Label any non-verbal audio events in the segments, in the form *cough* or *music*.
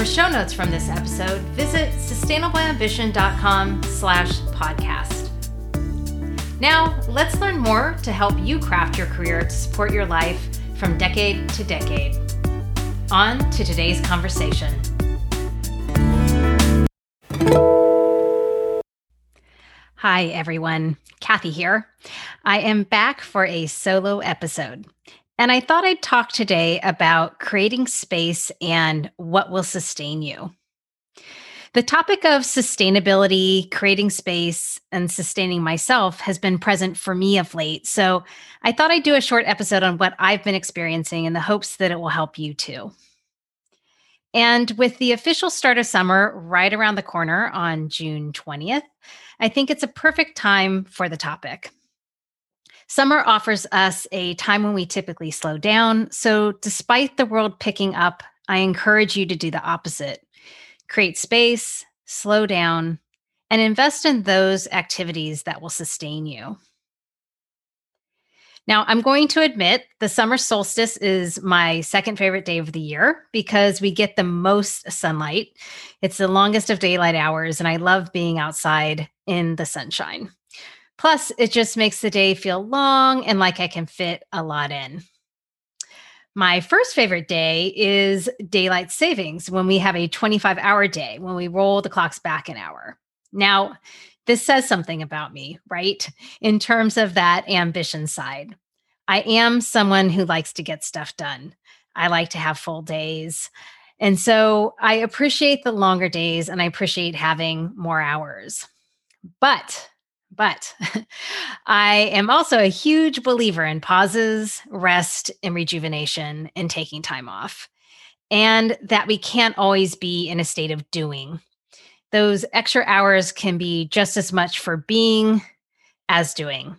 For show notes from this episode, visit sustainableambition.com slash podcast. Now, let's learn more to help you craft your career to support your life from decade to decade. On to today's conversation. Hi, everyone. Kathy here. I am back for a solo episode. And I thought I'd talk today about creating space and what will sustain you. The topic of sustainability, creating space, and sustaining myself has been present for me of late. So I thought I'd do a short episode on what I've been experiencing in the hopes that it will help you too. And with the official start of summer right around the corner on June 20th, I think it's a perfect time for the topic. Summer offers us a time when we typically slow down. So, despite the world picking up, I encourage you to do the opposite create space, slow down, and invest in those activities that will sustain you. Now, I'm going to admit the summer solstice is my second favorite day of the year because we get the most sunlight. It's the longest of daylight hours, and I love being outside in the sunshine. Plus, it just makes the day feel long and like I can fit a lot in. My first favorite day is daylight savings when we have a 25 hour day, when we roll the clocks back an hour. Now, this says something about me, right? In terms of that ambition side. I am someone who likes to get stuff done. I like to have full days. And so I appreciate the longer days and I appreciate having more hours. But but *laughs* I am also a huge believer in pauses, rest, and rejuvenation and taking time off. And that we can't always be in a state of doing. Those extra hours can be just as much for being as doing,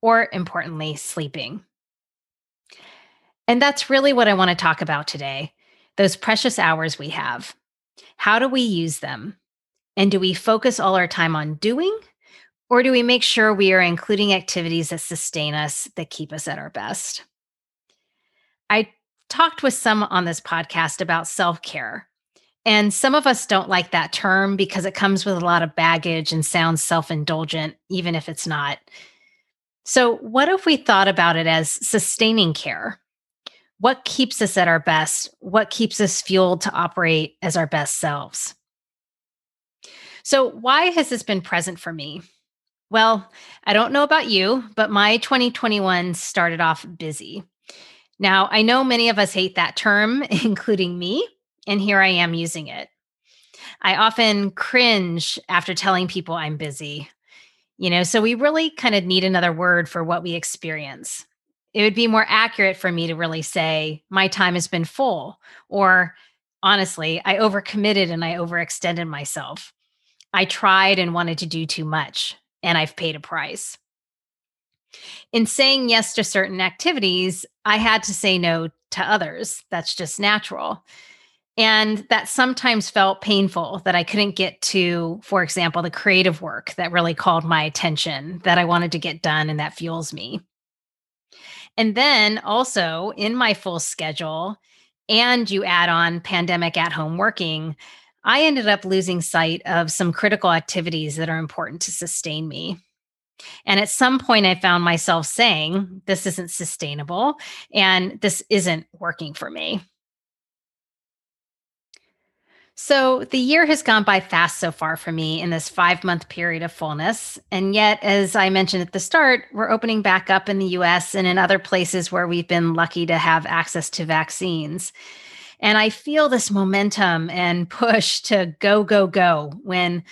or importantly, sleeping. And that's really what I want to talk about today those precious hours we have. How do we use them? And do we focus all our time on doing or do we make sure we are including activities that sustain us, that keep us at our best? I talked with some on this podcast about self care. And some of us don't like that term because it comes with a lot of baggage and sounds self indulgent, even if it's not. So, what if we thought about it as sustaining care? What keeps us at our best? What keeps us fueled to operate as our best selves? So, why has this been present for me? Well, I don't know about you, but my 2021 started off busy. Now, I know many of us hate that term, *laughs* including me, and here I am using it. I often cringe after telling people I'm busy. You know, so we really kind of need another word for what we experience. It would be more accurate for me to really say, my time has been full, or honestly, I overcommitted and I overextended myself. I tried and wanted to do too much and I've paid a price. In saying yes to certain activities, I had to say no to others. That's just natural. And that sometimes felt painful that I couldn't get to, for example, the creative work that really called my attention, that I wanted to get done and that fuels me. And then also in my full schedule, and you add on pandemic at home working, I ended up losing sight of some critical activities that are important to sustain me. And at some point, I found myself saying, This isn't sustainable and this isn't working for me. So the year has gone by fast so far for me in this five month period of fullness. And yet, as I mentioned at the start, we're opening back up in the US and in other places where we've been lucky to have access to vaccines. And I feel this momentum and push to go, go, go when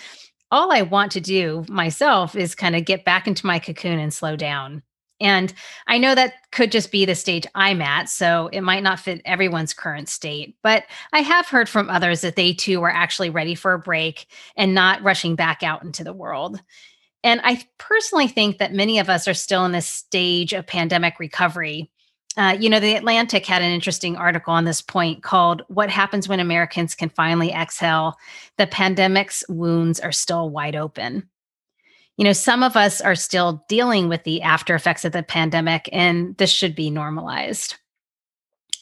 all I want to do myself is kind of get back into my cocoon and slow down. And I know that could just be the stage I'm at, so it might not fit everyone's current state. But I have heard from others that they too are actually ready for a break and not rushing back out into the world. And I personally think that many of us are still in this stage of pandemic recovery. Uh, you know, the Atlantic had an interesting article on this point called What Happens When Americans Can Finally Exhale? The Pandemic's Wounds Are Still Wide Open you know, some of us are still dealing with the after effects of the pandemic, and this should be normalized.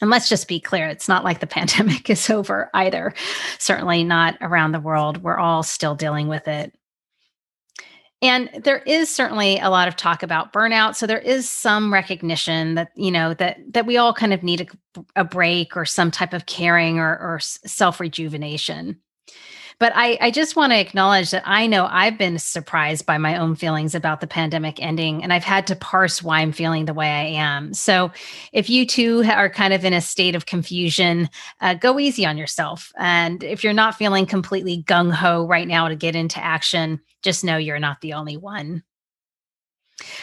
And let's just be clear it's not like the *laughs* pandemic is over either. Certainly not around the world. We're all still dealing with it. And there is certainly a lot of talk about burnout. So there is some recognition that, you know, that that we all kind of need a, a break or some type of caring or, or self rejuvenation. But I, I just want to acknowledge that I know I've been surprised by my own feelings about the pandemic ending, and I've had to parse why I'm feeling the way I am. So if you too are kind of in a state of confusion, uh, go easy on yourself. And if you're not feeling completely gung ho right now to get into action, just know you're not the only one.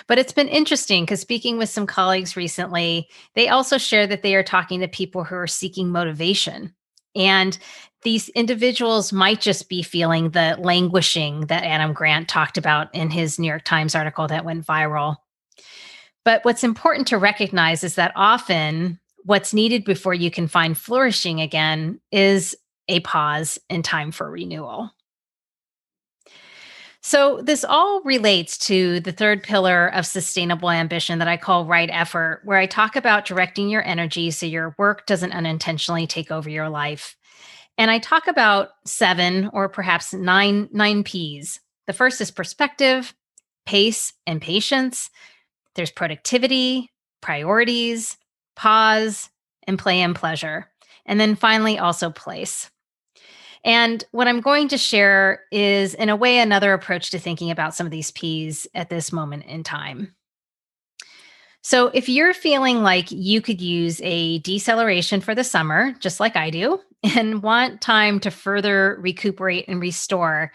But it's been interesting because speaking with some colleagues recently, they also share that they are talking to people who are seeking motivation. And these individuals might just be feeling the languishing that Adam Grant talked about in his New York Times article that went viral. But what's important to recognize is that often what's needed before you can find flourishing again is a pause in time for renewal. So, this all relates to the third pillar of sustainable ambition that I call right effort, where I talk about directing your energy so your work doesn't unintentionally take over your life. And I talk about seven or perhaps nine nine P's. The first is perspective, pace, and patience. There's productivity, priorities, pause, and play and pleasure. And then finally, also place. And what I'm going to share is, in a way, another approach to thinking about some of these P's at this moment in time. So, if you're feeling like you could use a deceleration for the summer, just like I do, and want time to further recuperate and restore,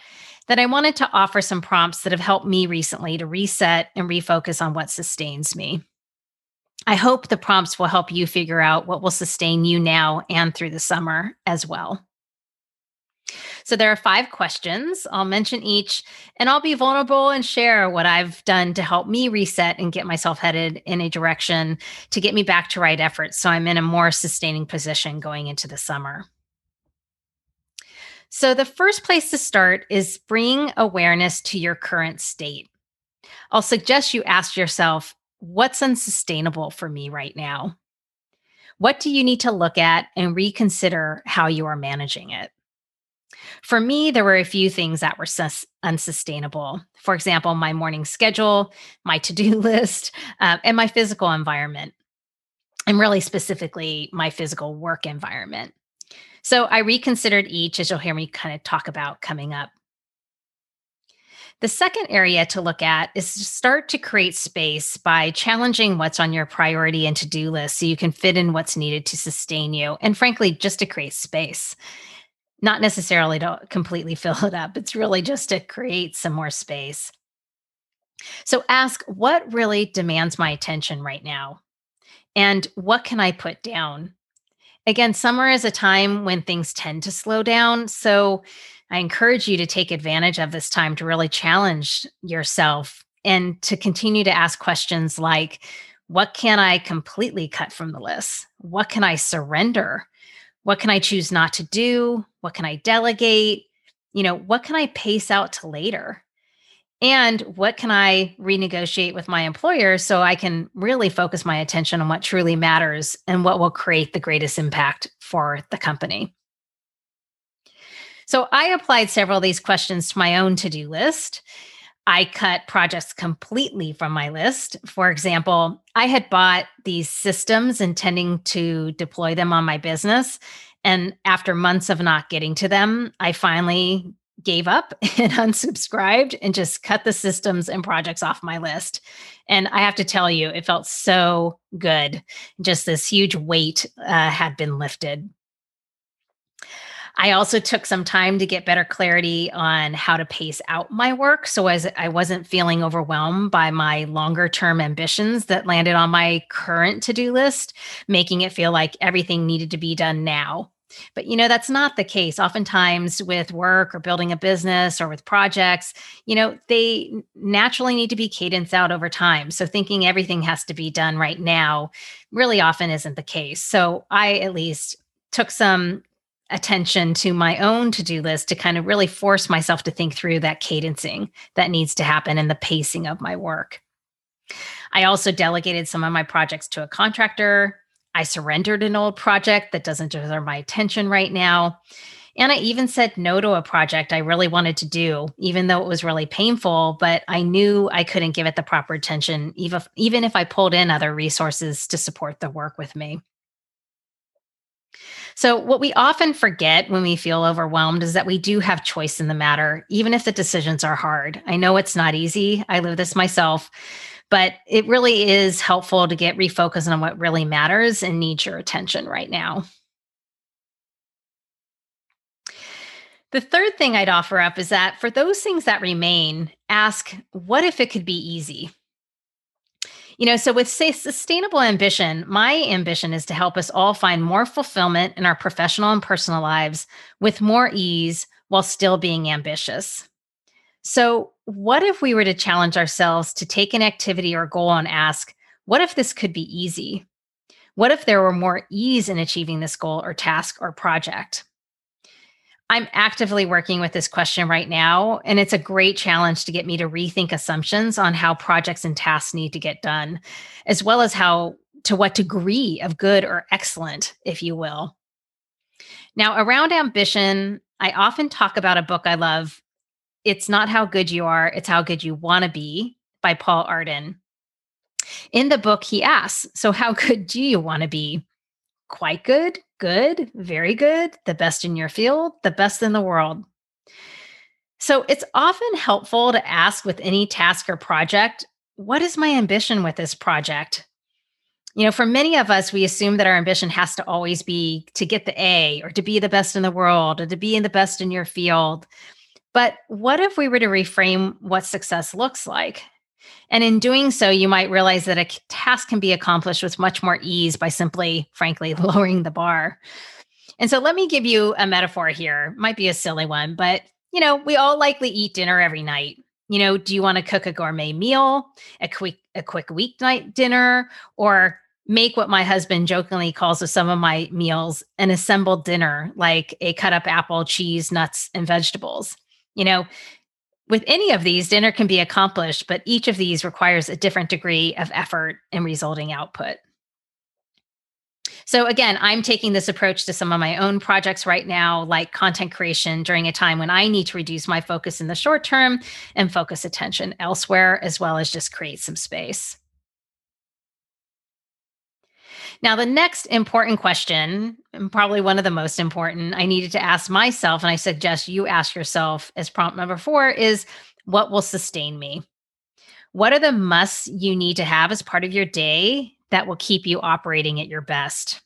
then I wanted to offer some prompts that have helped me recently to reset and refocus on what sustains me. I hope the prompts will help you figure out what will sustain you now and through the summer as well. So there are five questions. I'll mention each and I'll be vulnerable and share what I've done to help me reset and get myself headed in a direction to get me back to right effort so I'm in a more sustaining position going into the summer. So the first place to start is bring awareness to your current state. I'll suggest you ask yourself, what's unsustainable for me right now? What do you need to look at and reconsider how you are managing it? For me, there were a few things that were sus- unsustainable. For example, my morning schedule, my to do *laughs* list, uh, and my physical environment, and really specifically, my physical work environment. So I reconsidered each, as you'll hear me kind of talk about coming up. The second area to look at is to start to create space by challenging what's on your priority and to do list so you can fit in what's needed to sustain you. And frankly, just to create space not necessarily to completely *laughs* fill it up. It's really just to create some more space. So ask what really demands my attention right now? And what can I put down? Again, summer is a time when things tend to slow down. So I encourage you to take advantage of this time to really challenge yourself and to continue to ask questions like what can I completely cut from the list? What can I surrender? What can I choose not to do? What can I delegate? You know, what can I pace out to later? And what can I renegotiate with my employer so I can really focus my attention on what truly matters and what will create the greatest impact for the company? So I applied several of these questions to my own to do list. I cut projects completely from my list. For example, I had bought these systems intending to deploy them on my business. And after months of not getting to them, I finally gave up *laughs* and unsubscribed and just cut the systems and projects off my list. And I have to tell you, it felt so good. Just this huge weight uh, had been lifted. I also took some time to get better clarity on how to pace out my work. So as I wasn't feeling overwhelmed by my longer term ambitions that landed on my current to do list, making it feel like everything needed to be done now. But you know, that's not the case. Oftentimes, with work or building a business or with projects, you know, they naturally need to be cadenced out over time. So, thinking everything has to be done right now really often isn't the case. So, I at least took some attention to my own to-do list to kind of really force myself to think through that cadencing that needs to happen and the pacing of my work. I also delegated some of my projects to a contractor. I surrendered an old project that doesn't deserve my attention right now. And I even said no to a project I really wanted to do, even though it was really painful, but I knew I couldn't give it the proper attention, even if, even if I pulled in other resources to support the work with me. So, what we often forget when we feel overwhelmed is that we do have choice in the matter, even if the decisions are hard. I know it's not easy. I live this myself, but it really is helpful to get refocused on what really matters and needs your attention right now. The third thing I'd offer up is that for those things that remain, ask what if it could be easy? You know, so with say sustainable ambition, my ambition is to help us all find more fulfillment in our professional and personal lives with more ease while still being ambitious. So, what if we were to challenge ourselves to take an activity or goal and ask, what if this could be easy? What if there were more ease in achieving this goal or task or project? I'm actively working with this question right now, and it's a great challenge to get me to rethink assumptions on how projects and tasks need to get done, as well as how to what degree of good or excellent, if you will. Now, around ambition, I often talk about a book I love. It's not how good you are, it's how good you want to be by Paul Arden. In the book, he asks, So, how *laughs* good do you want to be? Quite good, good, very good, the best in your field, the best in the world. So it's often helpful to ask with any task or project, what is my ambition with this project? You know, for many of us, we assume that our ambition has to always be to get the A or to be the best in the world or to be in the best in your field. But what if we were to reframe what success looks like? And in doing so, you might realize that a task can be accomplished with much more ease by simply, frankly, *laughs* lowering the bar. And so let me give you a metaphor here. Might be a silly one, but you know, we all likely eat dinner every night. You know, do you want to cook a gourmet meal, a quick a quick weeknight dinner, or make what my husband jokingly calls with some of my meals an assembled dinner, like a cut up apple, cheese, nuts, and vegetables? You know, with any of these, dinner can be accomplished, but each of these requires a different degree of effort and resulting output. So, again, I'm taking this approach to some of my own projects right now, like content creation during a time when I need to reduce my focus in the short term and focus attention elsewhere, as well as just create some space. Now, the next important question, and probably one of the most important, I needed to ask myself, and I suggest you ask yourself as prompt number four is what will sustain me? What are the musts you need to have as part of your day that will keep you operating at your best?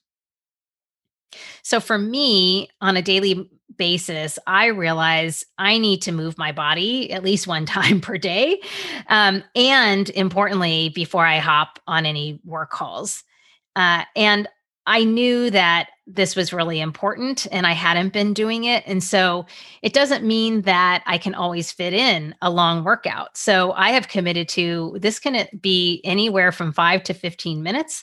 So, for me, on a daily basis, I realize I need to move my body at least one *laughs* time per day. Um, and importantly, before I hop on any work calls. Uh, and I knew that this was really important and I hadn't been doing it. And so it doesn't mean that I can always fit in a long workout. So I have committed to this can be anywhere from five to 15 minutes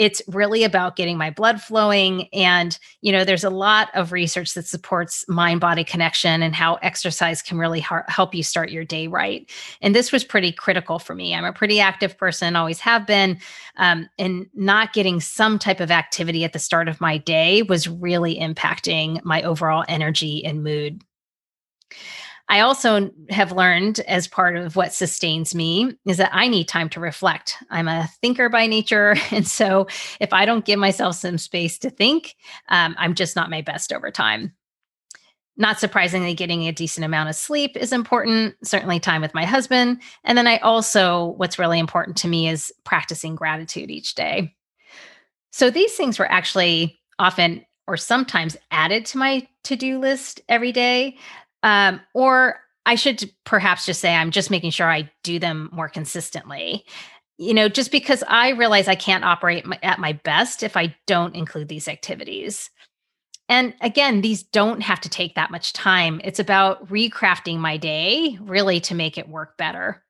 it's really about getting my blood flowing and you know there's a lot of research that supports mind body connection and how exercise can really ha- help you start your day right and this was pretty critical for me. I'm a pretty active person always have been um, and not getting some type of activity at the start of my day was really impacting my overall energy and mood I also have learned as part of what sustains me is that I need time to reflect. I'm a thinker by nature. *laughs* And so if I don't give myself some space to think, um, I'm just not my best over time. Not surprisingly, getting a decent amount of sleep is important, certainly time with my husband. And then I also, what's really important to me is practicing gratitude each day. So these things were actually often or sometimes added to my to do list every day. Um, or I should perhaps just say I'm just making sure I do them more consistently. You know, just because I realize I can't operate my, at my best if I don't include these activities. And again, these don't have to take that much time. It's about recrafting my day really to make it work better.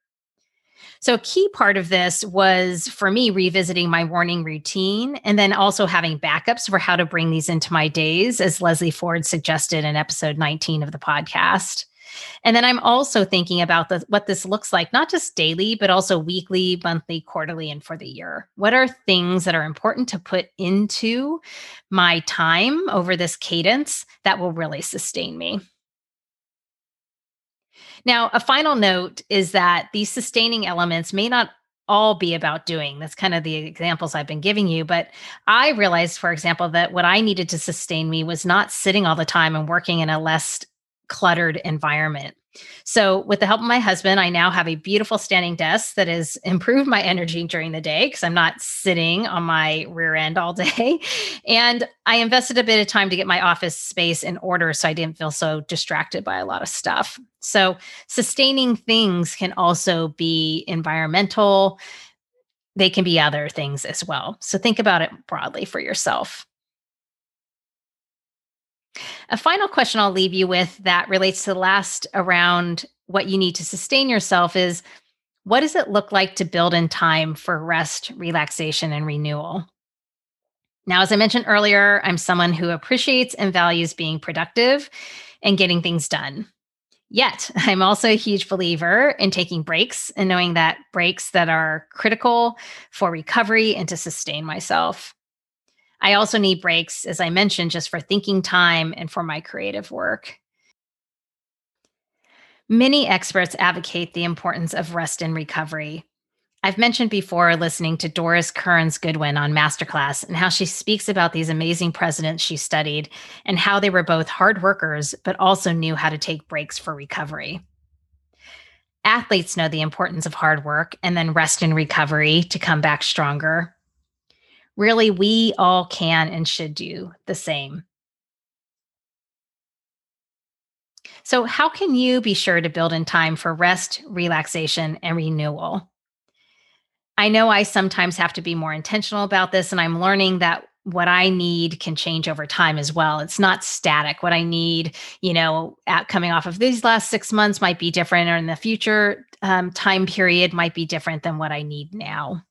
So, a key part of this was for me revisiting my morning routine and then also having backups for how to bring these into my days, as Leslie Ford suggested in episode 19 of the podcast. And then I'm also thinking about the, what this looks like, not just daily, but also weekly, monthly, quarterly, and for the year. What are things that are important to put into my time over this cadence that will really sustain me? Now, a final note is that these sustaining elements may not all be about doing. That's kind of the examples I've been giving you. But I realized, for example, that what I needed to sustain me was not sitting all the time and working in a less cluttered environment. So, with the help of my husband, I now have a beautiful standing desk that has improved my energy during the day because I'm not sitting on my rear end all *laughs* day. And I invested a bit of time to get my office space in order so I didn't feel so distracted by a lot of stuff. So, sustaining things can also be environmental, they can be other things as well. So, think about it broadly for yourself. A final question I'll leave you with that relates to the last around what you need to sustain yourself is what does it look like to build in time for rest, relaxation, and renewal? Now, as I mentioned earlier, I'm someone who appreciates and values being productive and getting things done. Yet, *laughs* I'm also a huge believer in taking breaks and knowing that breaks that are critical for recovery and to sustain myself. I also need breaks, as I mentioned, just for thinking time and for my creative work. Many experts advocate the importance of rest and recovery. I've mentioned before listening to Doris Kearns Goodwin on Masterclass and how she speaks about these amazing presidents she studied and how they were both hard workers, but also knew how to take breaks for recovery. Athletes know the importance of hard work and then rest and recovery to come back stronger really we all can and should do the same. So, how can you be sure to build in time for rest, relaxation, and renewal? I know I sometimes have to be more intentional about this, and I'm learning that what I need can change over time as well. It's not static. What I need, you know, at coming off of these last six months might be different, or in the future um, time period might be different than what I need now.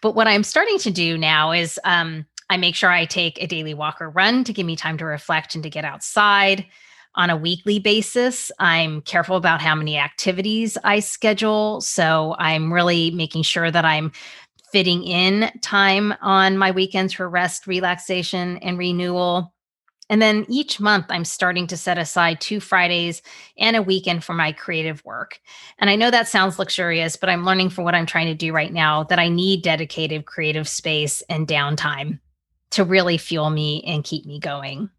But what I'm starting to do now is um, I make sure I take a daily walk or run to give me time to reflect and to get outside on a weekly basis. I'm careful about how many activities I schedule. So I'm really making sure that I'm fitting in time on my weekends for rest, relaxation, and renewal. And then each month, I'm starting to set aside two Fridays and a weekend for my creative work. And I know that sounds luxurious, but I'm learning from what I'm trying to do right now that I need dedicated creative space and downtime to really fuel me and keep me going.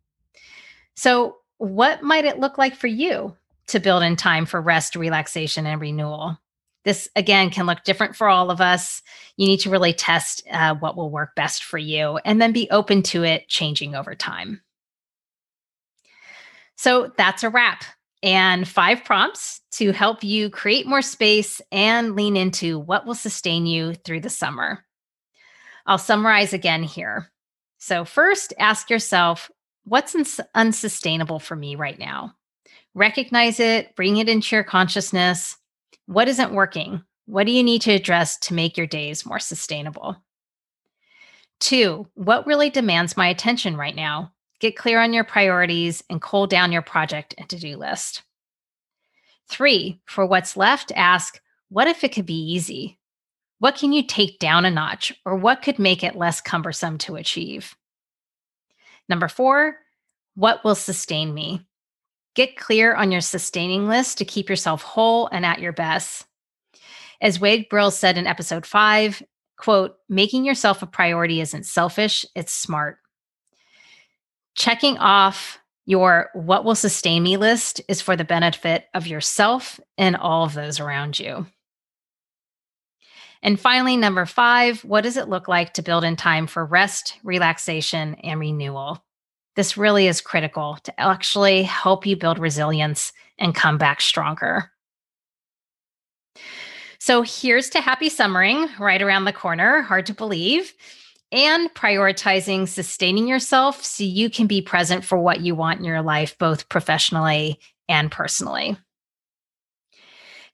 So, what might it look like for you to build in time for rest, relaxation, and renewal? This again can look different for all of us. You need to really test uh, what will work best for you and then be open to it changing over time. So that's a wrap and five prompts to help you create more space and lean into what will sustain you through the summer. I'll summarize again here. So, first, ask yourself what's uns- unsustainable for me right now? Recognize it, bring it into your consciousness. What isn't working? What do you need to address to make your days more sustainable? Two, what really demands my attention right now? Get clear on your priorities and cool down your project and to do list. Three, for what's left, ask what if it could be easy? What can you take down a notch, or what could make it less cumbersome to achieve? Number four, what will sustain me? Get clear on your sustaining list to keep yourself whole and at your best. As Wade Brill said in episode five, quote, making yourself a priority isn't selfish, it's smart. Checking off your what will sustain me list is for the benefit of yourself and all of those around you. And finally, number five, what does it look like to build in time for rest, relaxation, and renewal? This really is critical to actually help you build resilience and come back stronger. So here's to happy summering right around the corner, hard to believe, and prioritizing sustaining yourself so you can be present for what you want in your life, both professionally and personally.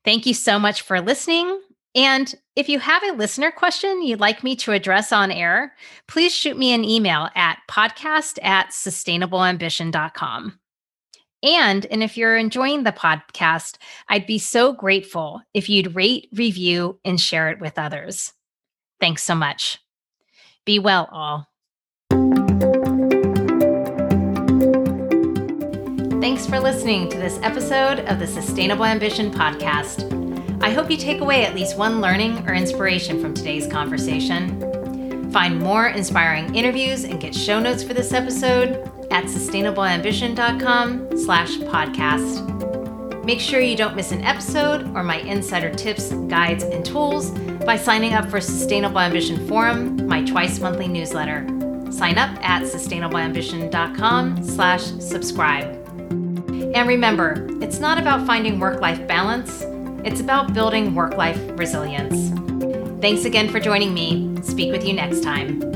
Thank you so much for listening. And if you have a listener question you'd like me to address on air, please shoot me an email at podcast at sustainableambition.com. And, and if you're enjoying the podcast, I'd be so grateful if you'd rate, review, and share it with others. Thanks so much. Be well, all. Thanks for listening to this episode of the Sustainable Ambition Podcast. I hope you take away at least one learning or inspiration from today's conversation. Find more inspiring interviews and get show notes for this episode at sustainableambition.com slash podcast. Make sure you don't miss an episode or my insider tips, guides, and tools by signing up for Sustainable Ambition Forum, my twice monthly newsletter. Sign up at sustainableambition.com slash subscribe. And remember, it's not about finding work-life balance, it's about building work-life resilience. Thanks again for joining me. Speak with you next time.